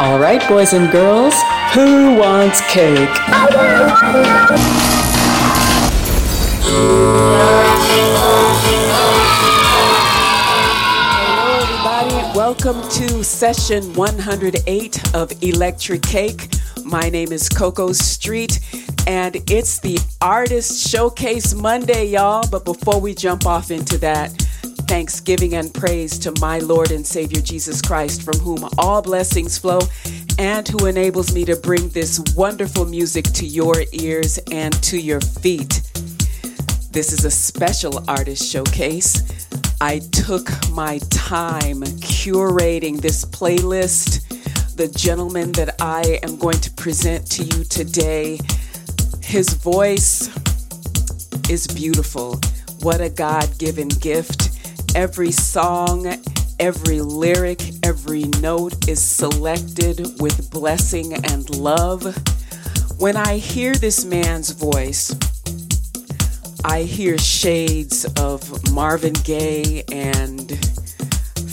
All right, boys and girls, who wants cake? Hello, everybody. Welcome to session 108 of Electrik Cake. My name is Coco Street, and it's the Artist Showcase Monday, y'all. But before we jump off into that, thanksgiving and praise to my Lord and Savior Jesus Christ, from whom all blessings flow, and who enables me to bring this wonderful music to your ears and to your feet. This is a special artist showcase. I took my time curating this playlist. The gentleman that I am going to present to you today, his voice is beautiful. What a God given gift. Every song, every lyric, every note is selected with blessing and love. When I hear this man's voice, I hear shades of Marvin Gaye and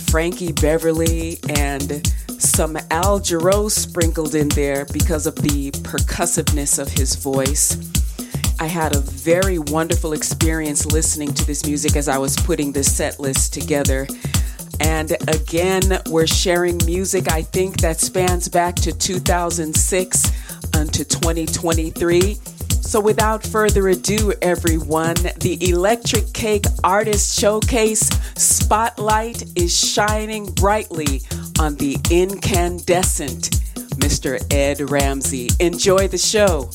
Frankie Beverly and some Al Jarreau sprinkled in there because of the percussiveness of his voice. I had a very wonderful experience listening to this music as I was putting this set list together. And again, we're sharing music I think that spans back to 2006 unto 2023. So without further ado, everyone, the Electrik Cake Artist Showcase spotlight is shining brightly on the incandescent Mr. Ed Ramsey. Enjoy the show.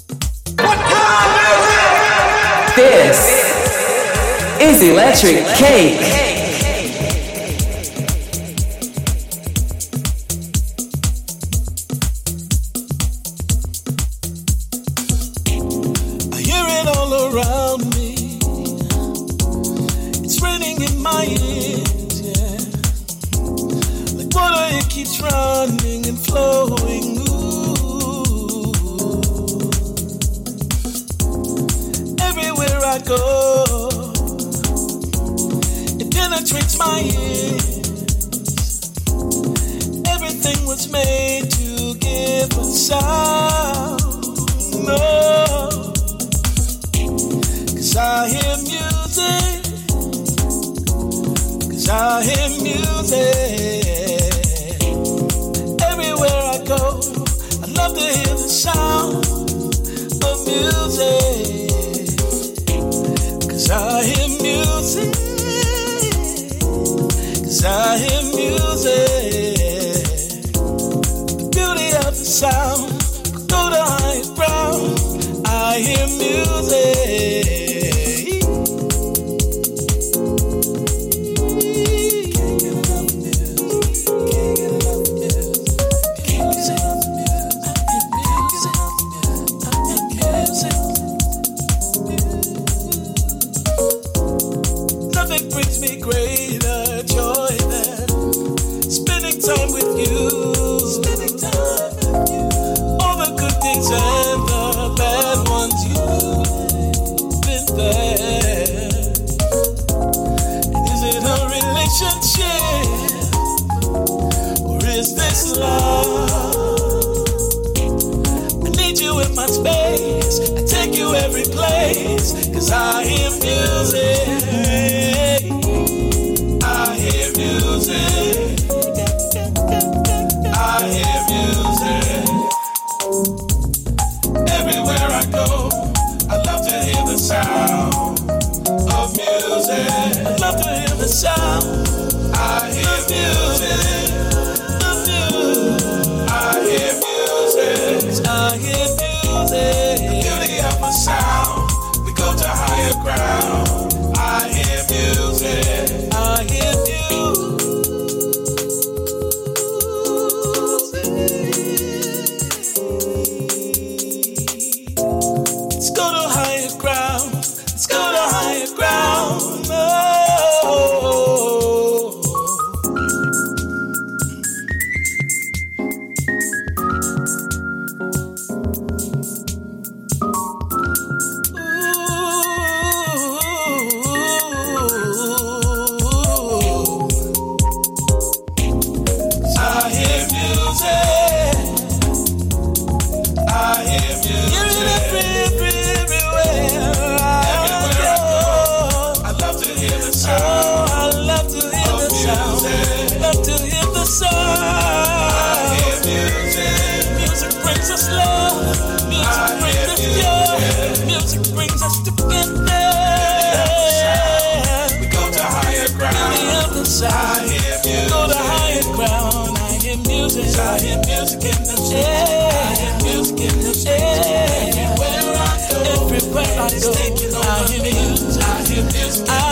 This is Electrik Cake. I hear it all around me. It's raining in my ears, yeah. Like water, keeps running and flowing. I go, it penetrates my ears. Everything was made to give a sound. No. Cause I hear music. Cause I hear music. Everywhere I go, I love to hear the sound of music. Cause I hear music. Cause I hear music. Beauty of the sound. Go to high ground. I hear music. us love. Music brings us joy. Music brings us together. We go to higher ground. Of the side. We go to higher ground. I hear music. I hear music in the air. I hear music in the air. Everywhere I go, I hear music. I hear music.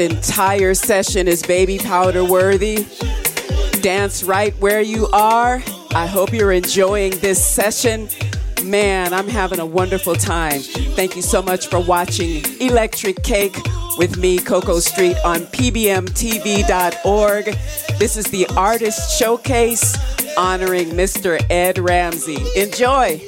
Entire session is baby powder worthy. Dance right where you are. I hope you're enjoying this session. Man, I'm having a wonderful time. Thank you so much for watching Electrik Cake with me, Coco Street, on pbmtv.org. This is the Artist Showcase honoring Mr. Ed Ramsey. Enjoy.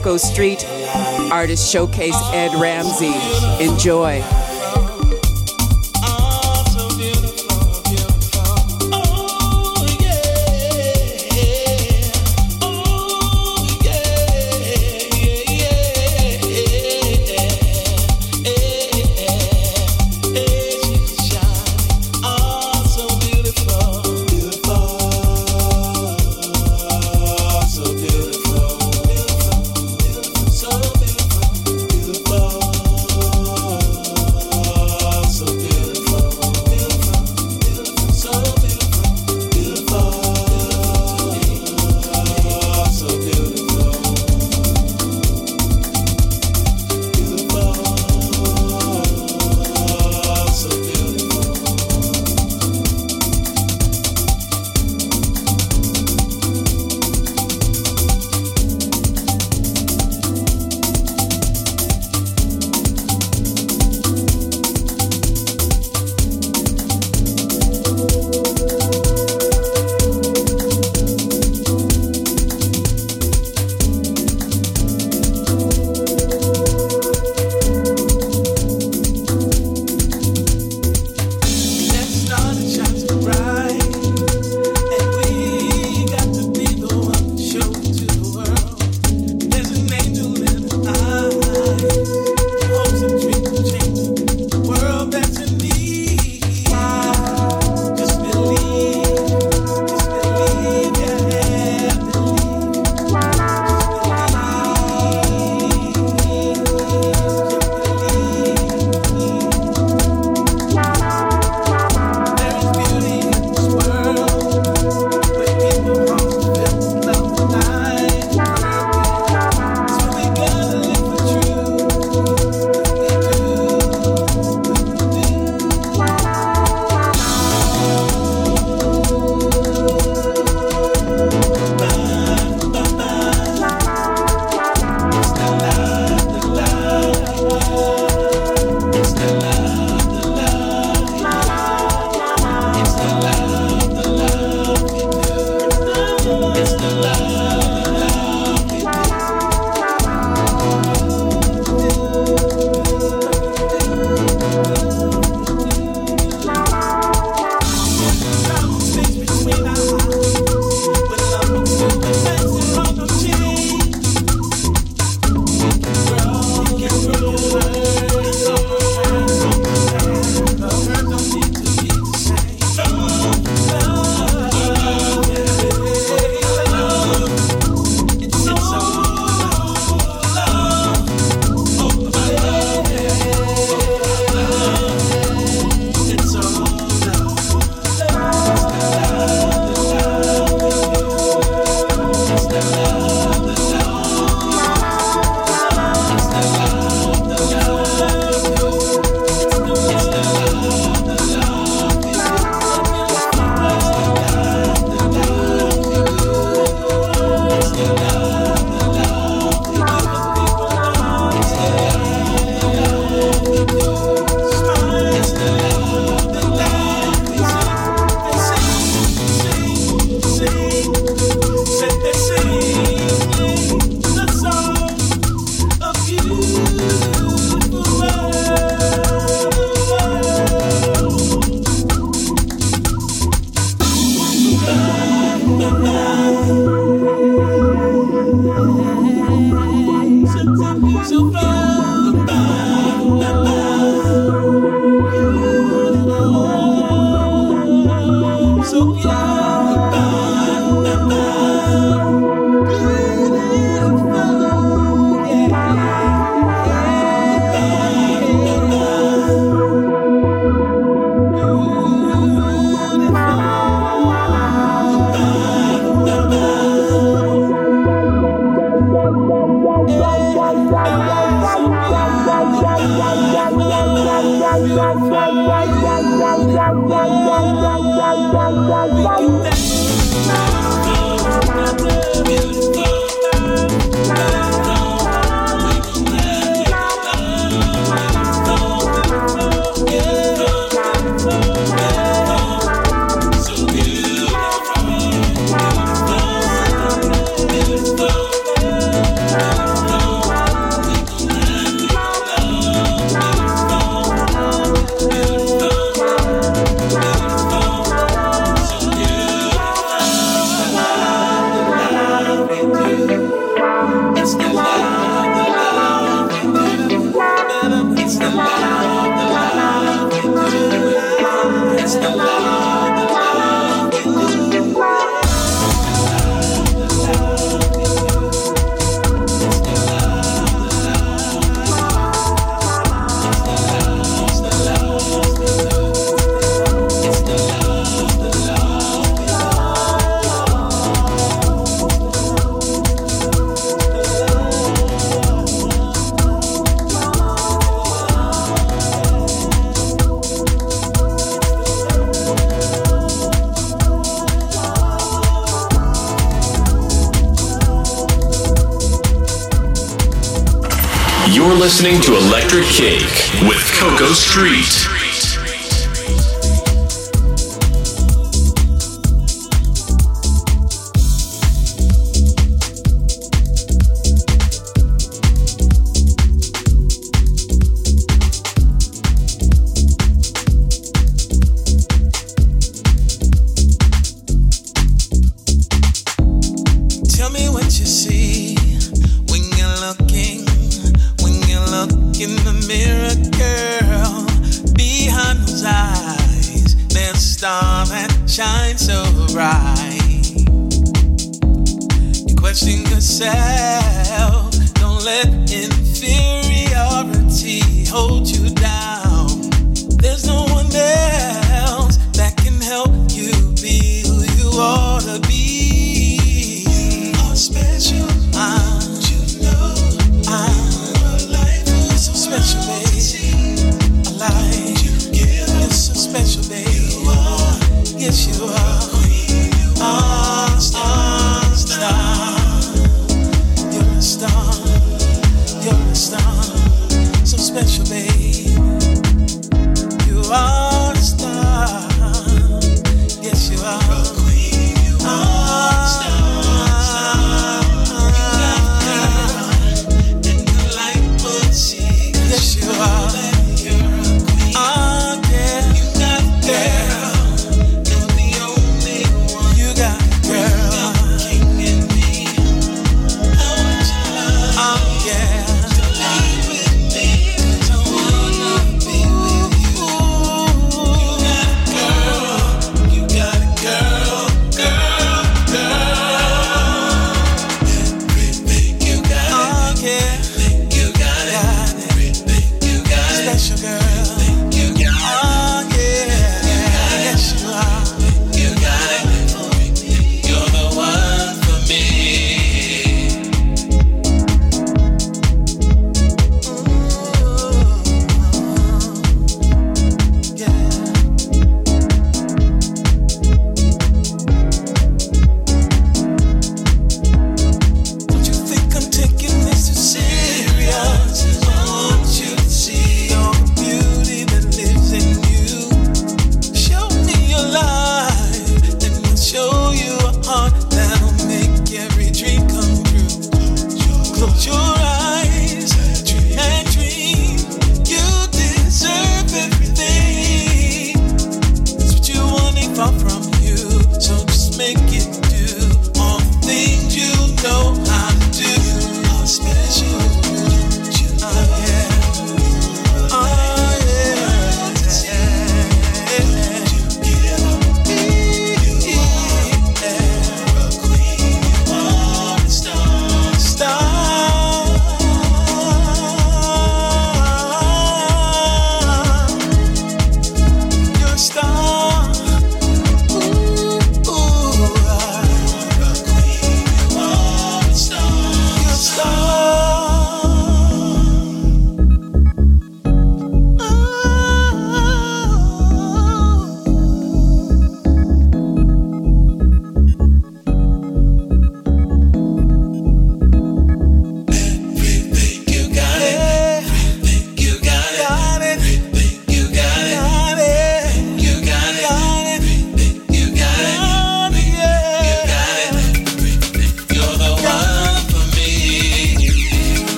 Street, artist showcase Ed Ramsey. Enjoy.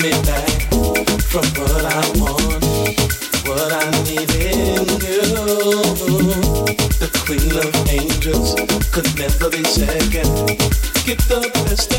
from what I want, what I need in you. The queen of angels could never be second. Get the best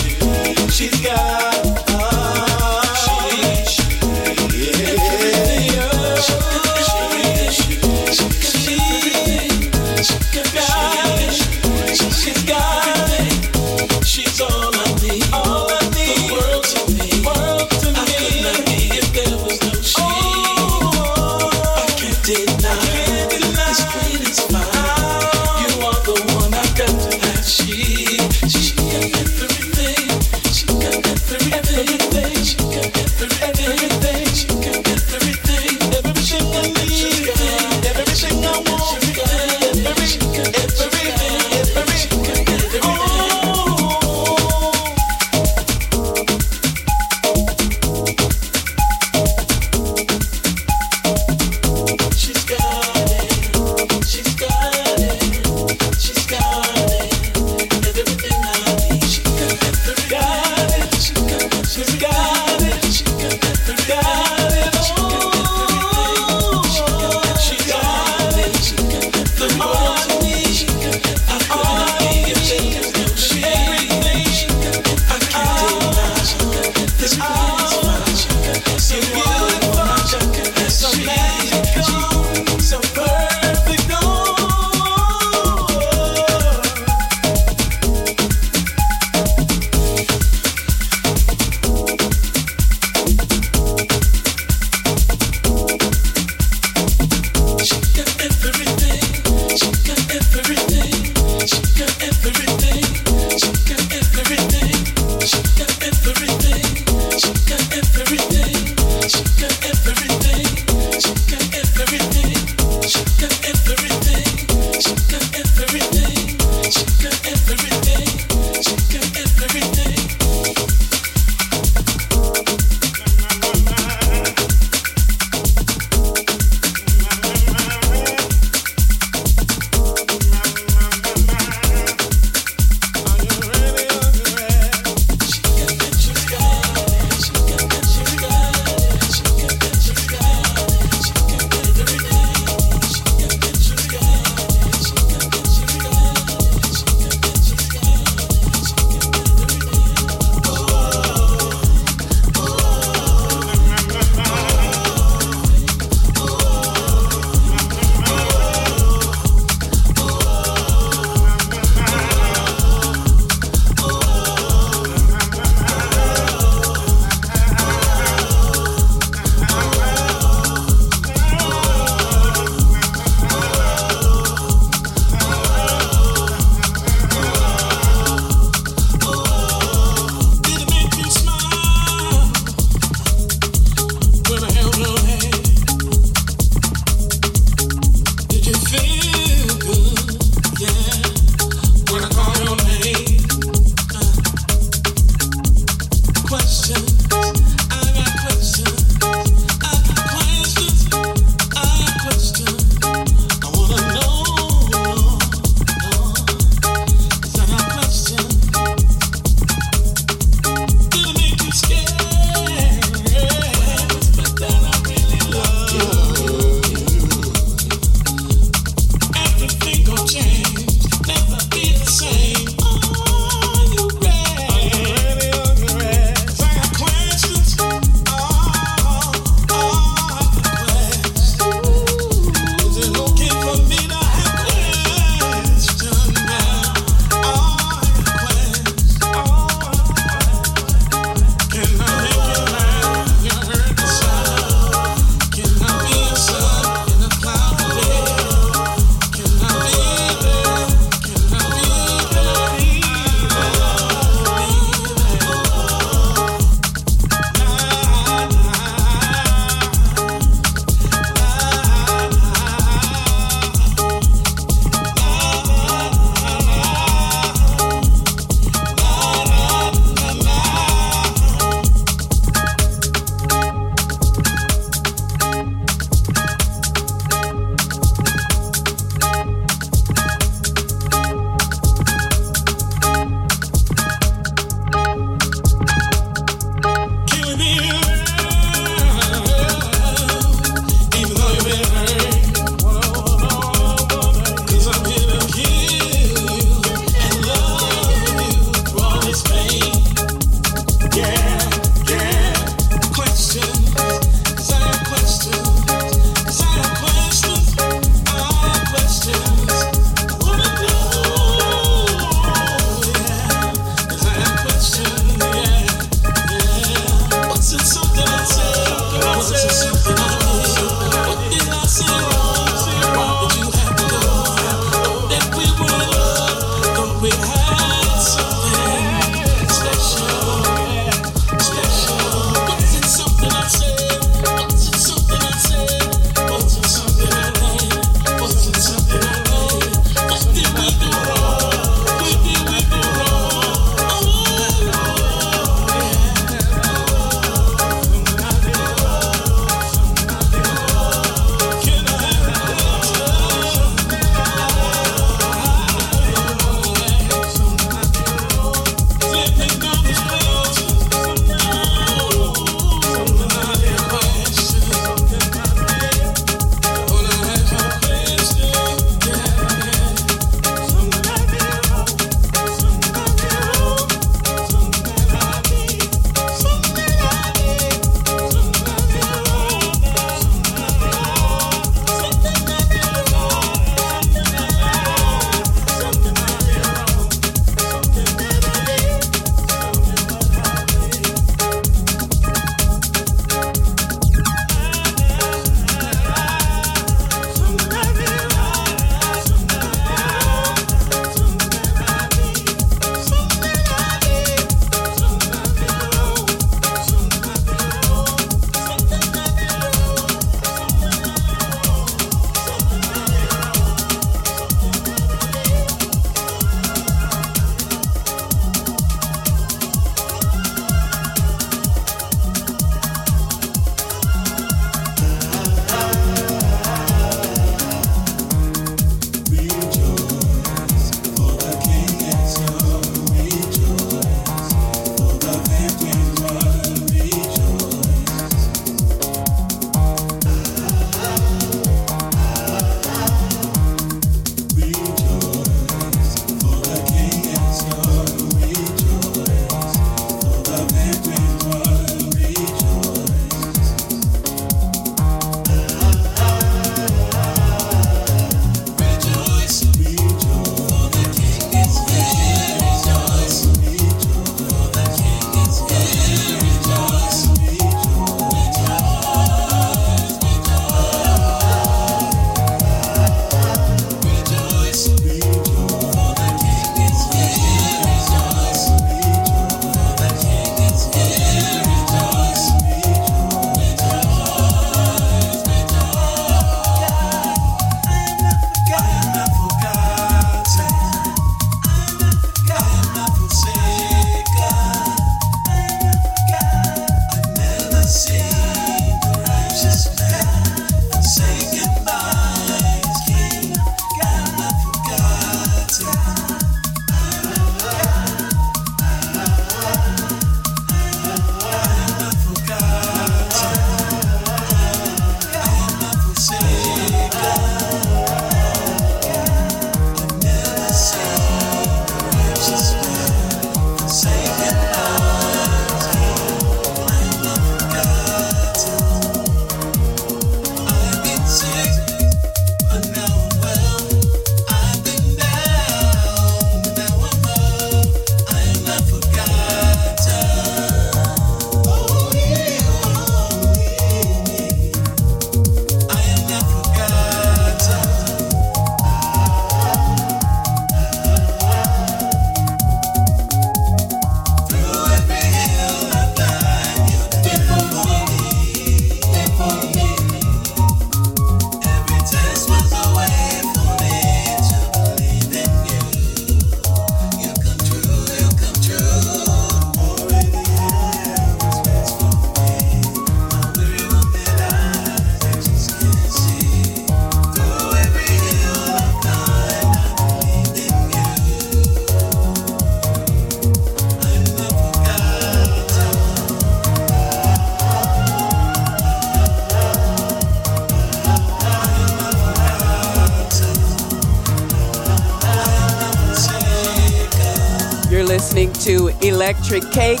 Electrik Cake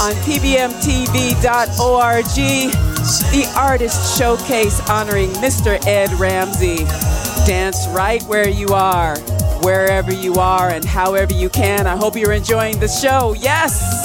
on pbmtv.org, the artist showcase honoring Mr. Ed Ramsey. Dance right where you are, wherever you are, and however you can. I hope you're enjoying the show. Yes!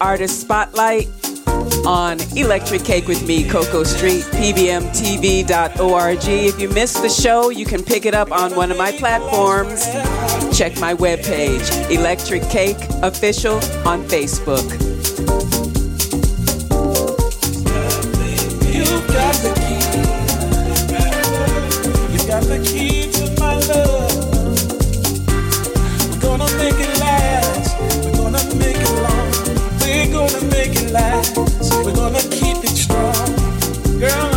Artist Spotlight on Electrik Cake with me, Coco Street, pbmtv.org. If you missed the show, you can pick it up on one of my platforms. Check my webpage, Electrik Cake Official on Facebook. Gonna make it last. We're gonna keep it strong. Girl,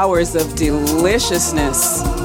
hours of deliciousness.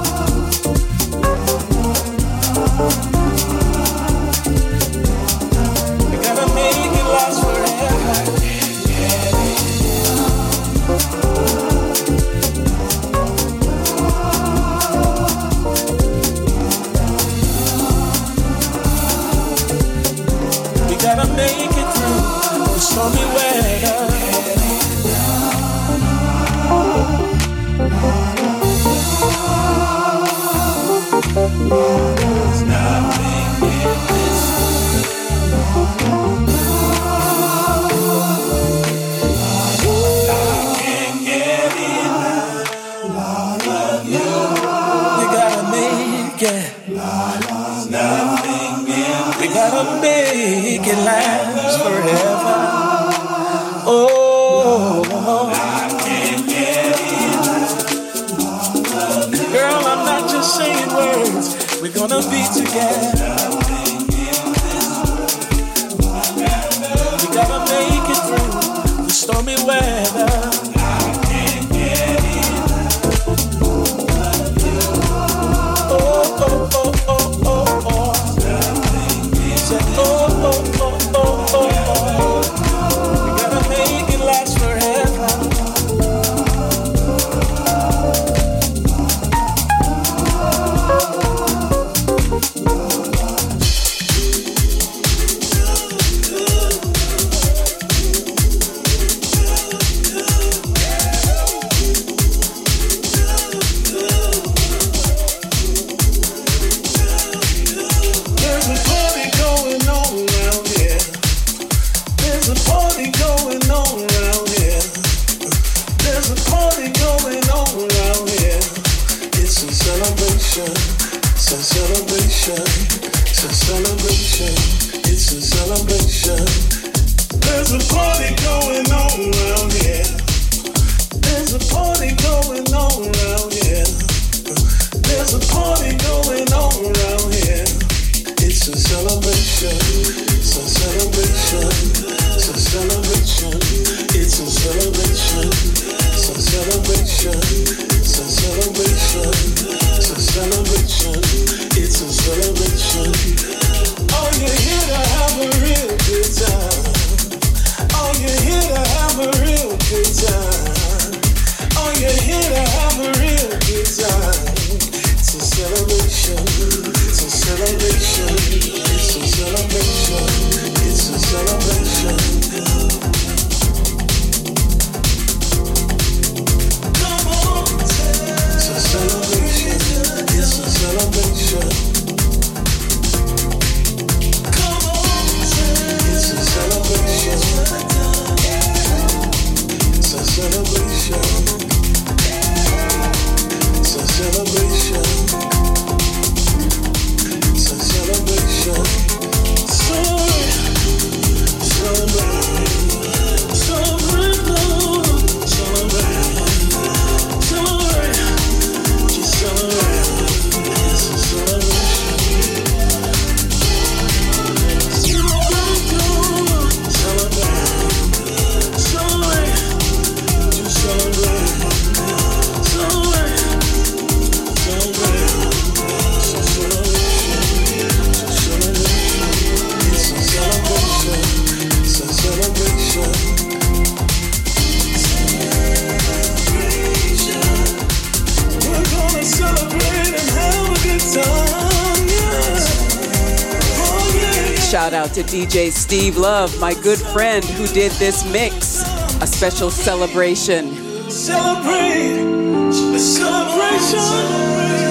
DJ Steve Love, my good friend who did this mix, a special celebration. Celebrate, celebration,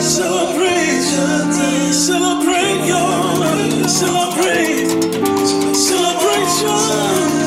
celebration, celebrate your, celebrate, celebration,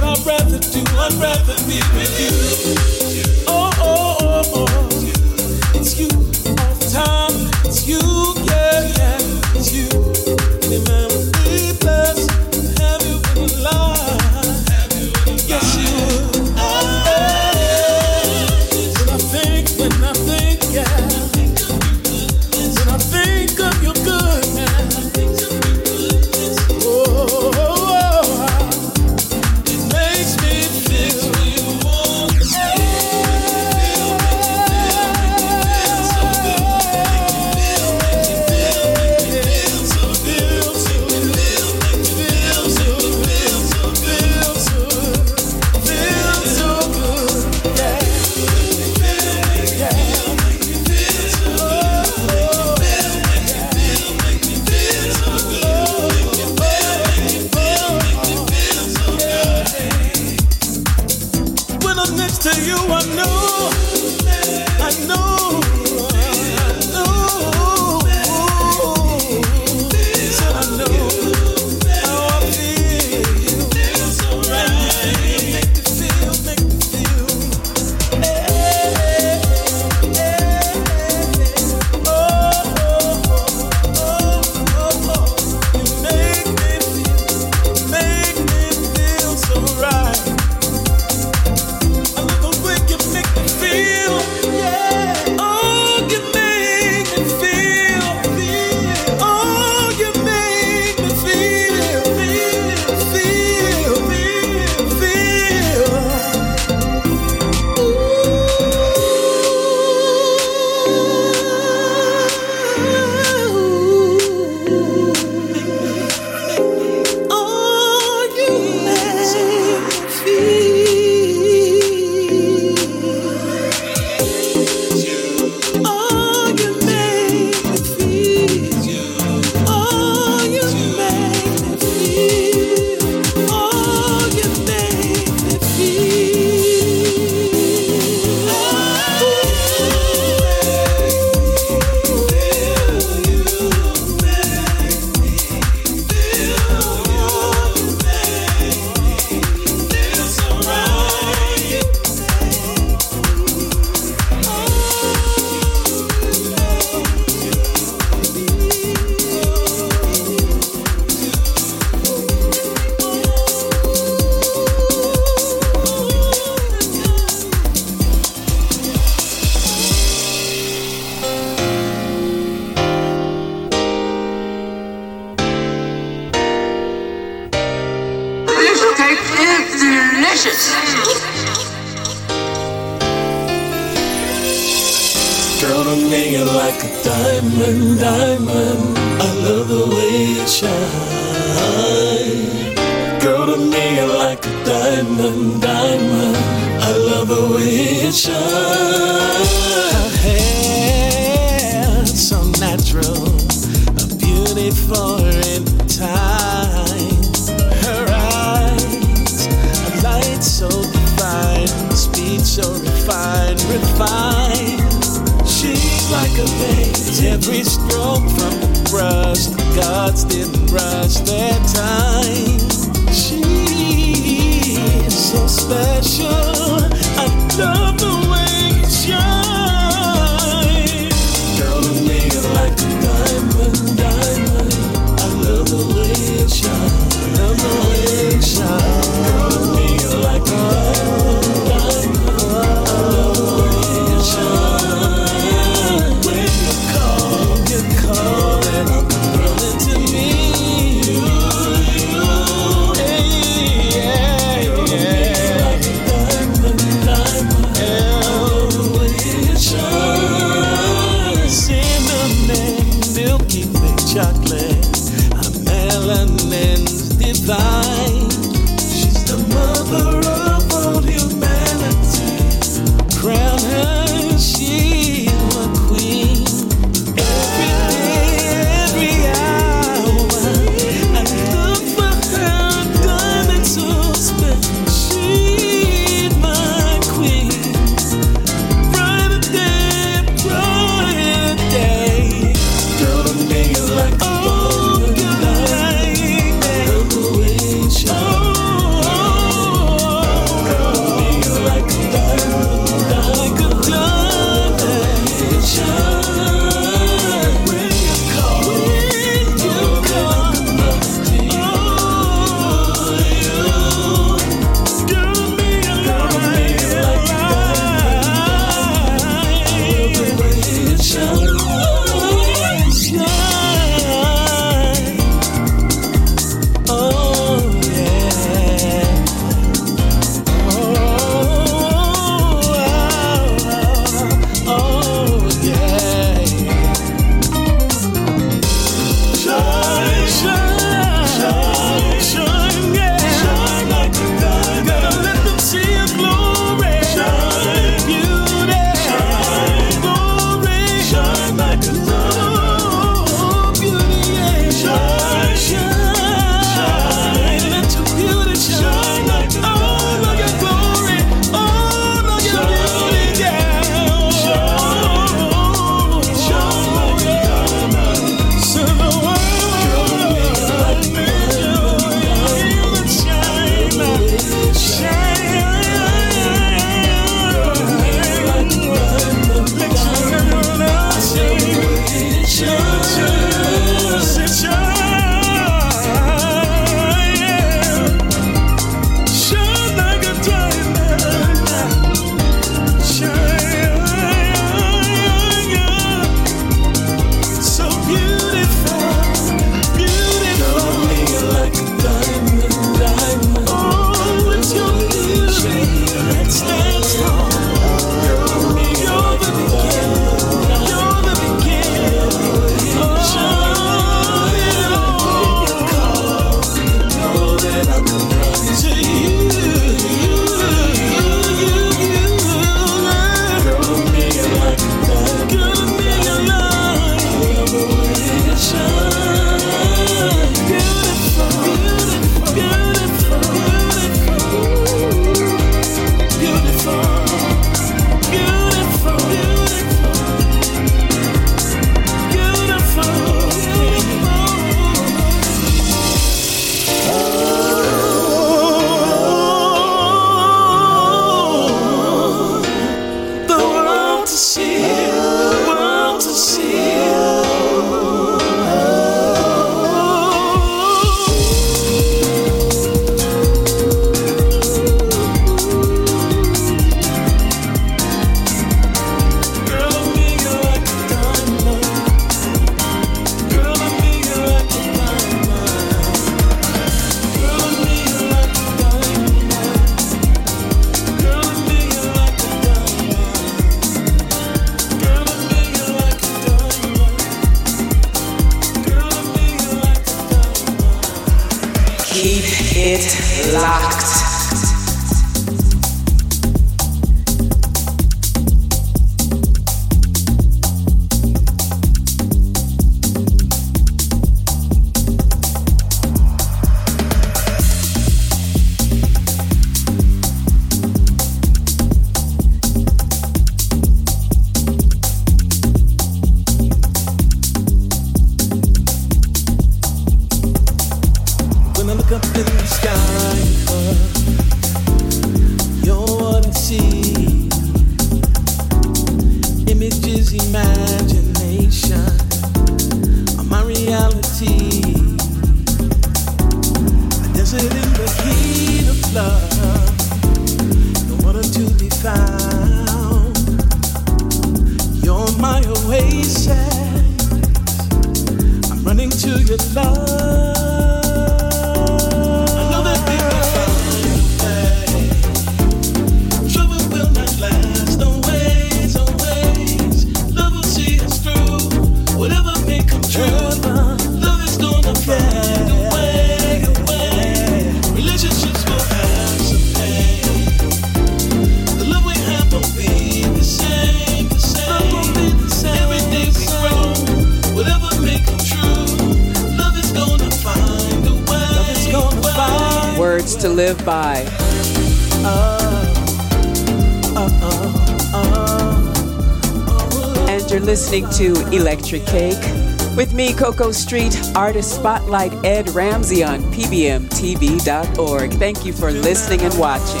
Street, artist spotlight Ed Ramsey on PBMTV.org. Thank you for listening and watching.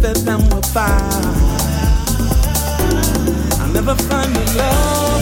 That will find. I'll never find a love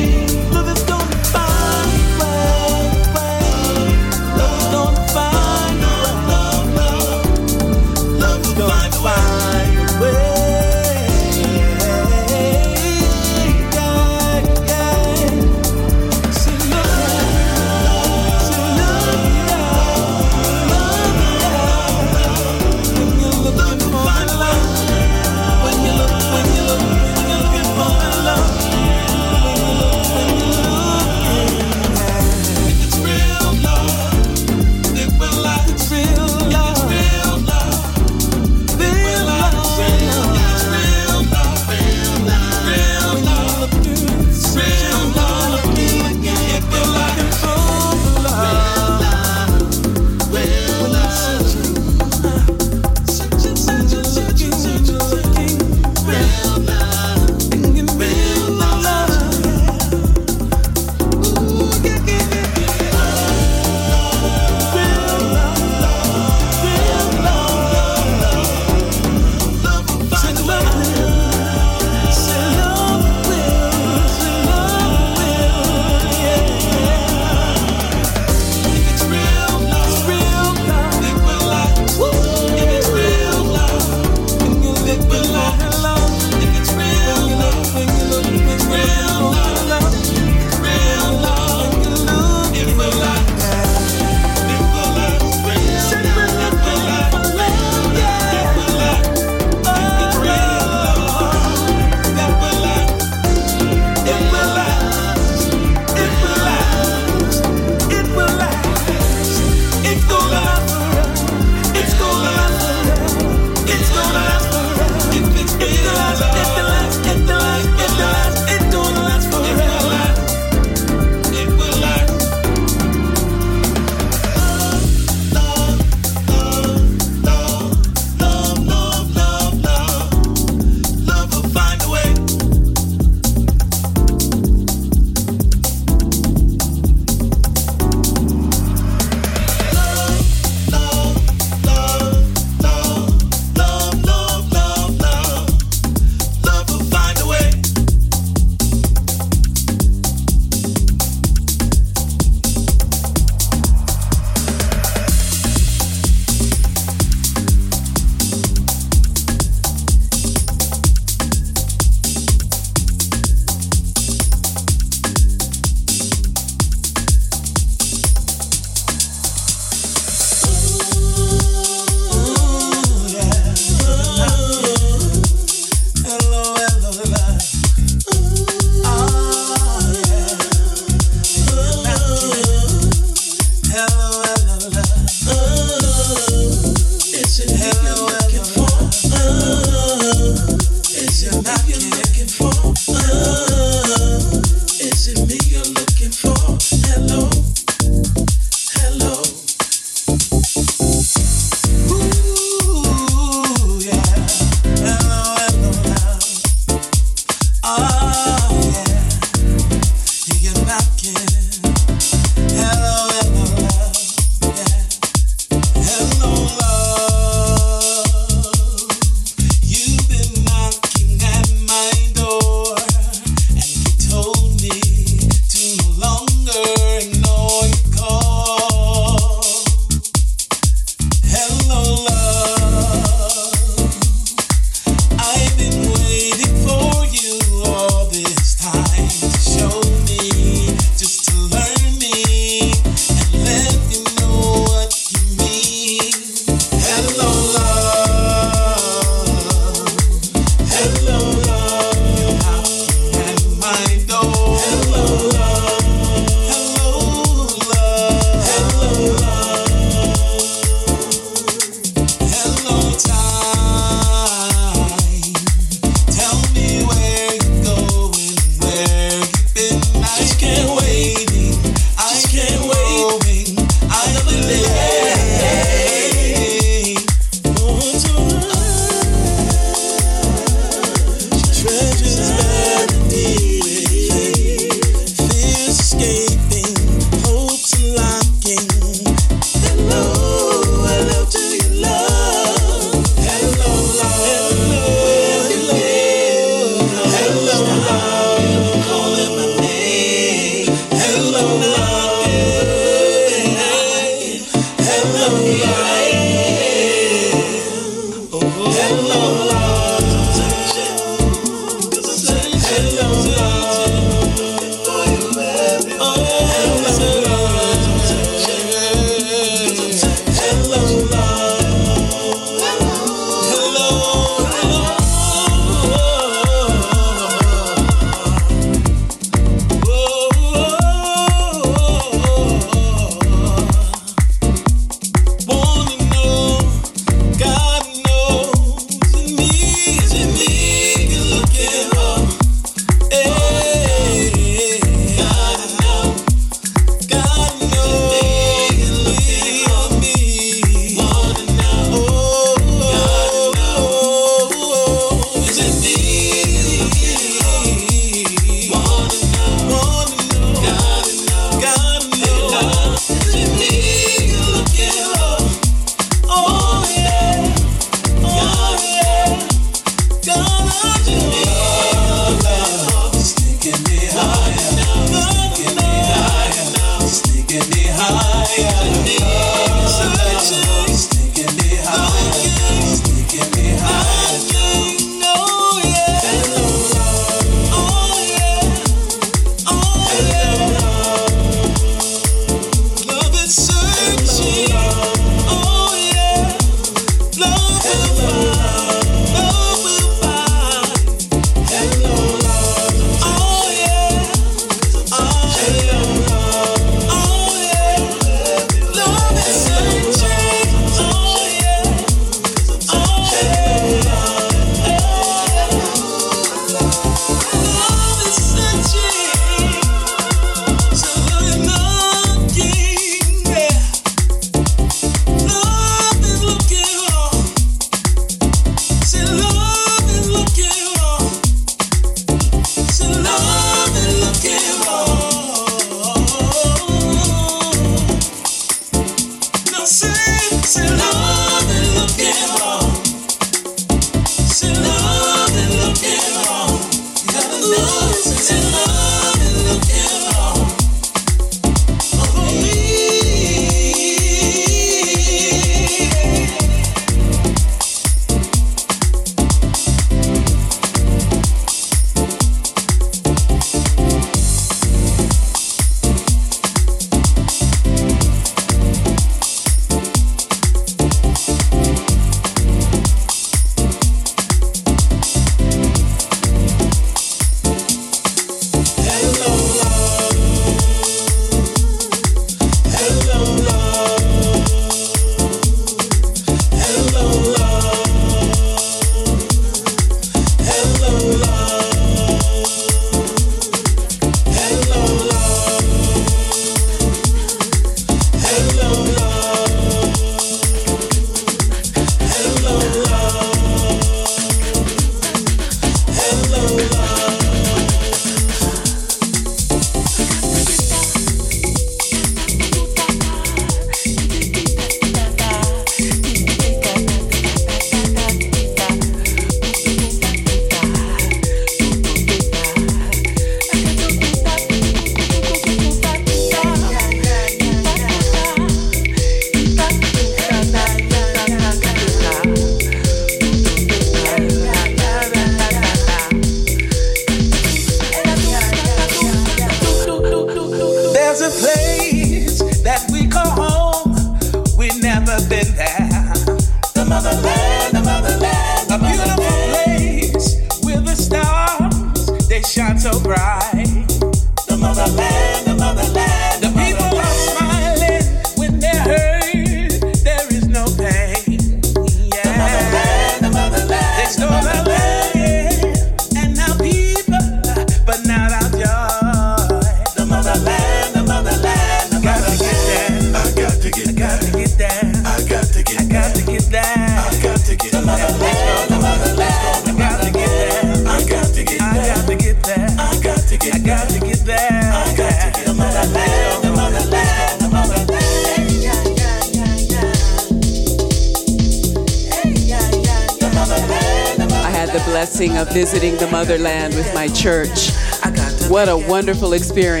experience.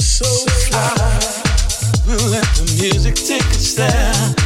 so fly. We'll let the music take us there.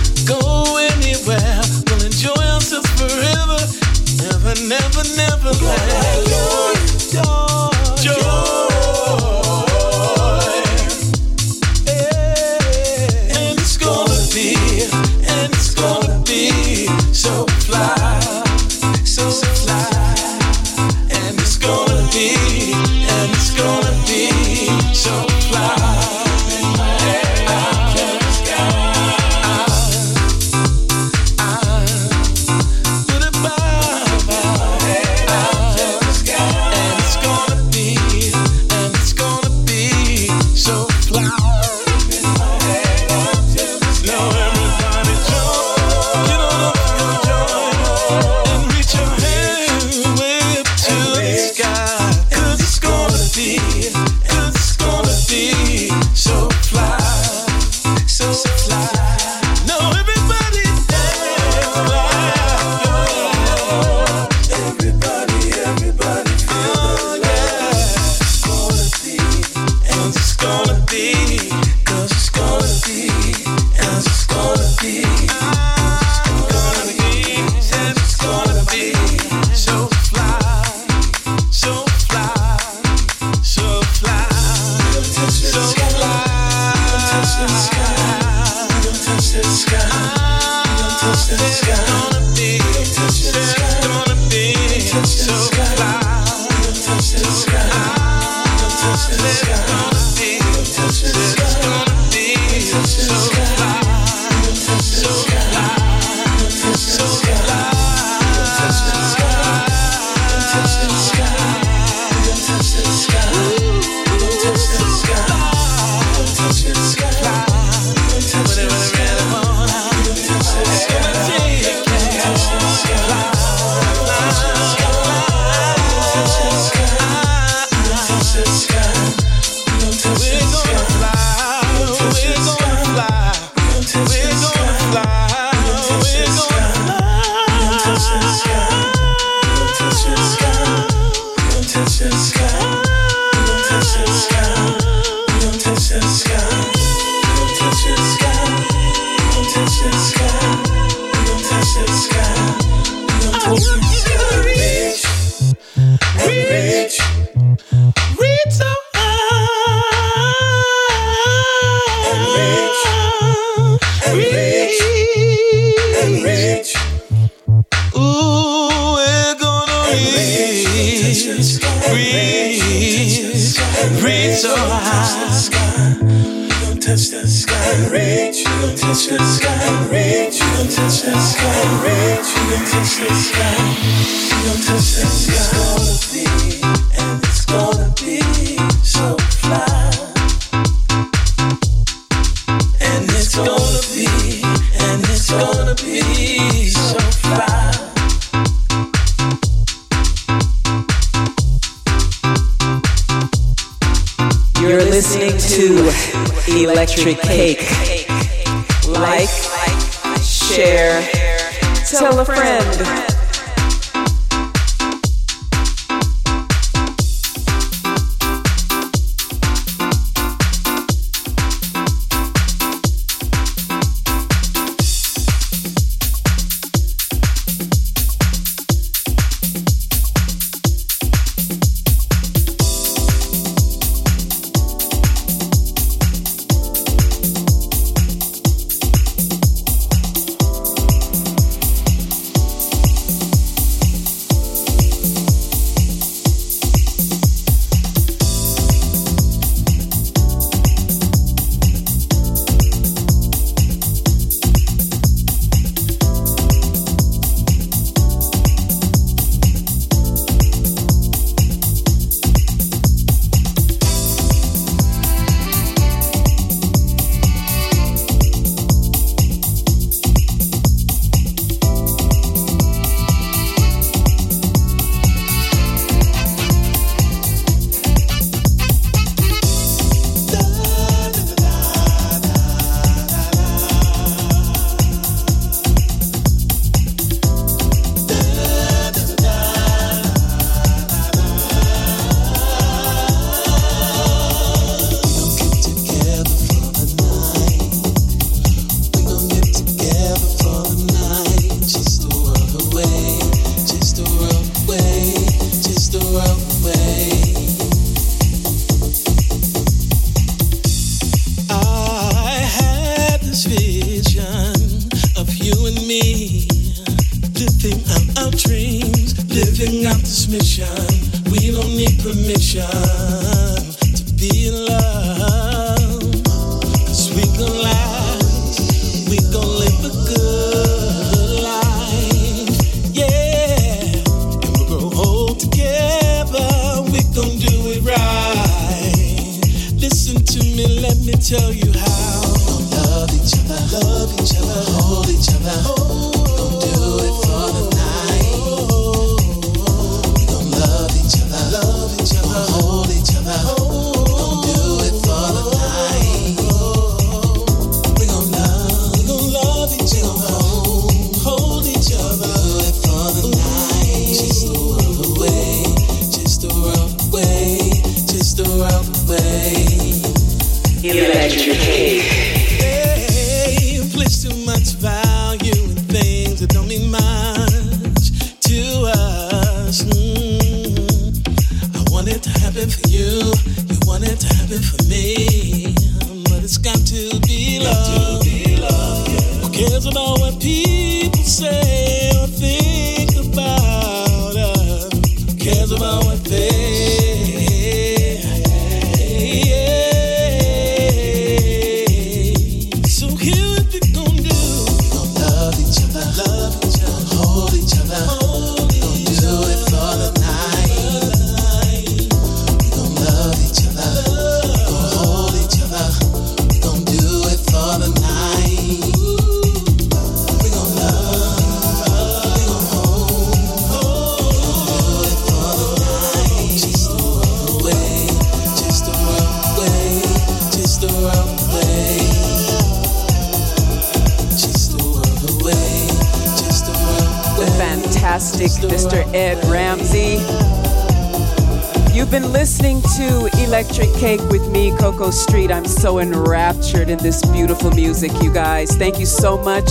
Thank you so much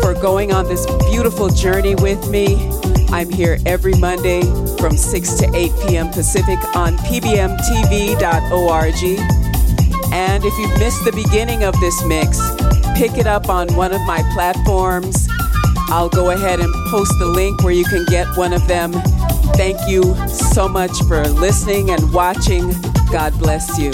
for going on this beautiful journey with me. I'm here every Monday from 6 to 8 p.m. Pacific on pbmtv.org. And if you've missed the beginning of this mix, pick it up on one of my platforms. I'll go ahead and post the link where you can get one of them. Thank you so much for listening and watching. God bless you.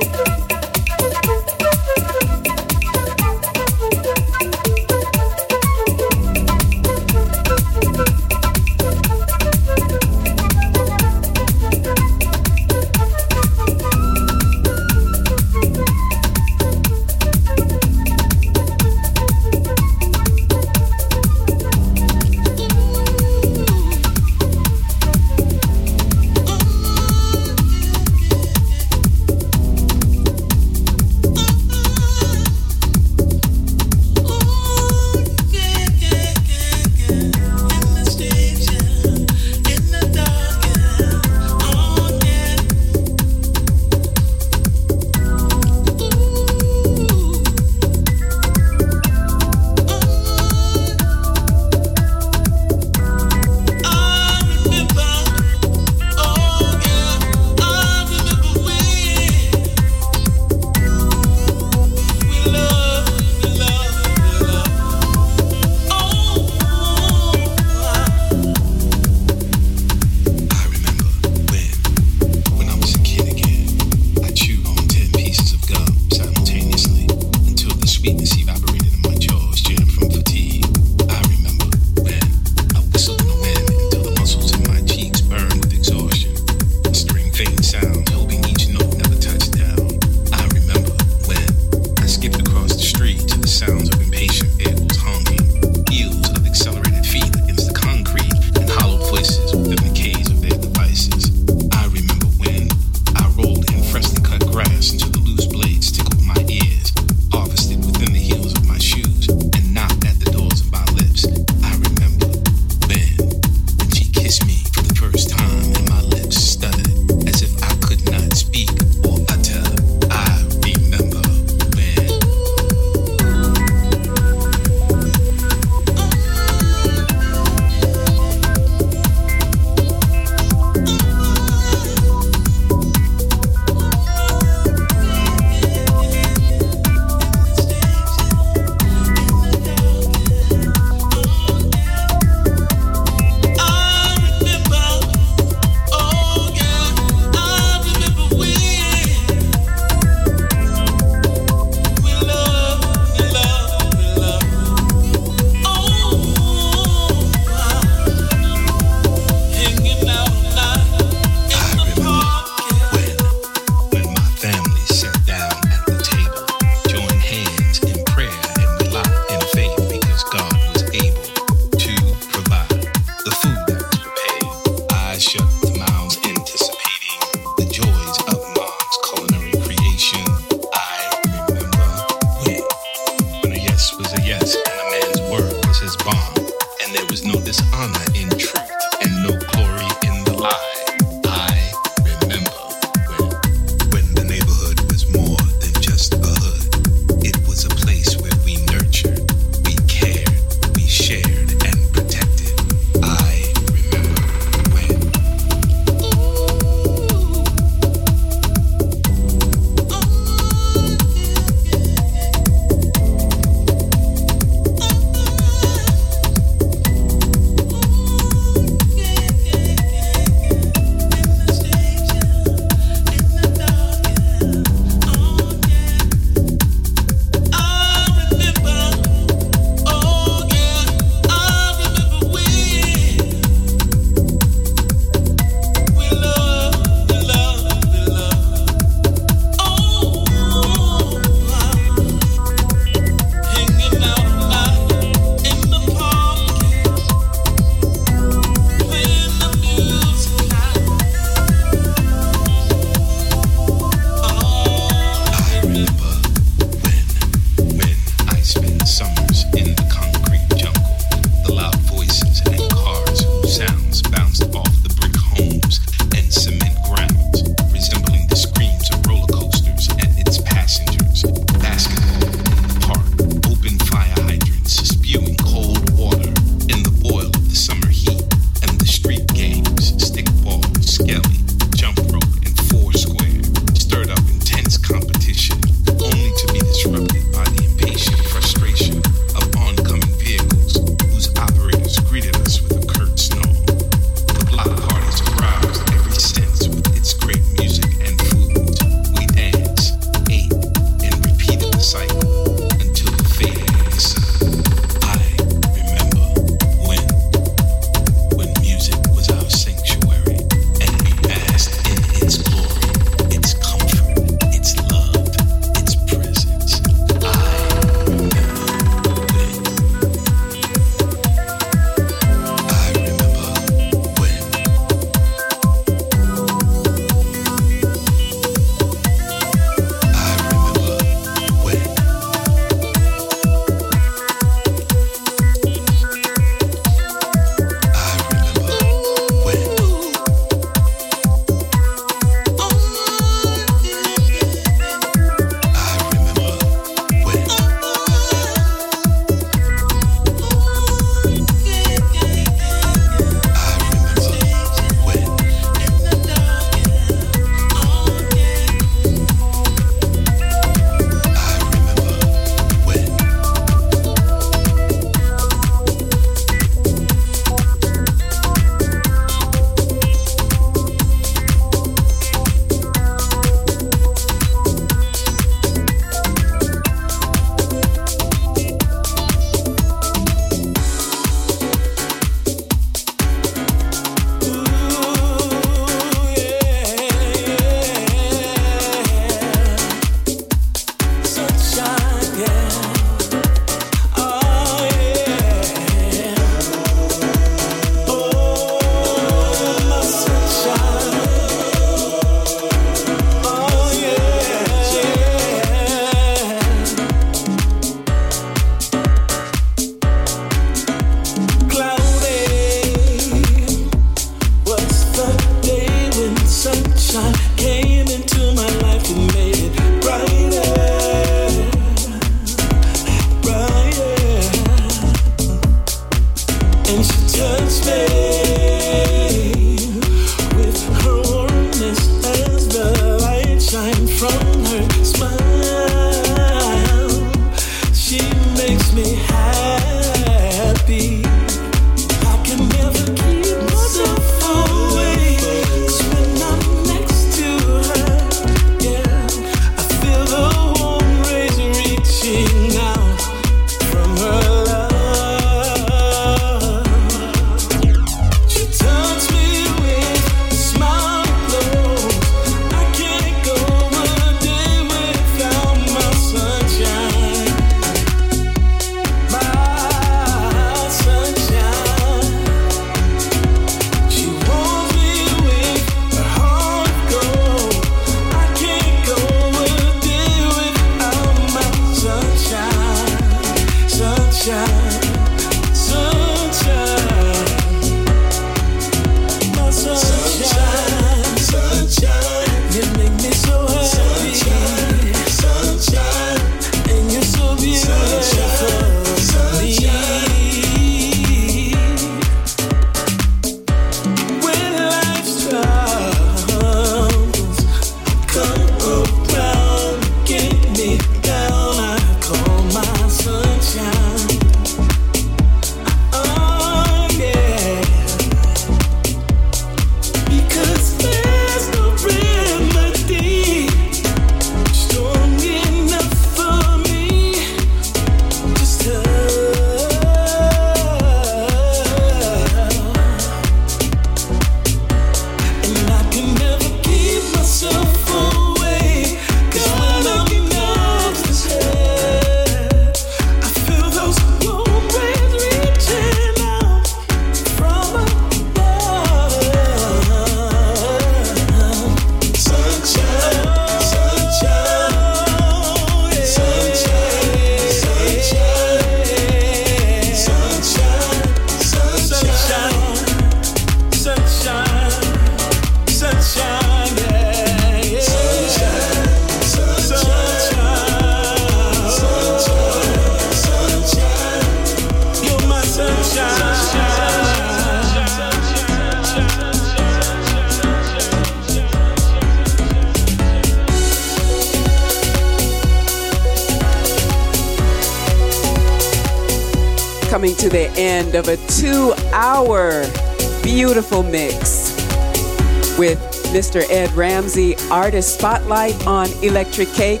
Artist Spotlight on Electrik Cake.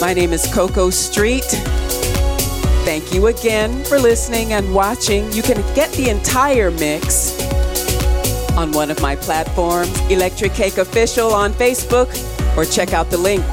My name is Coco Street. Thank you again for listening and watching. You can get the entire mix on one of my platforms, Electrik Cake Official on Facebook, or check out the link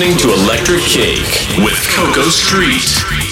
listening to Electrik Cake with Coco Street.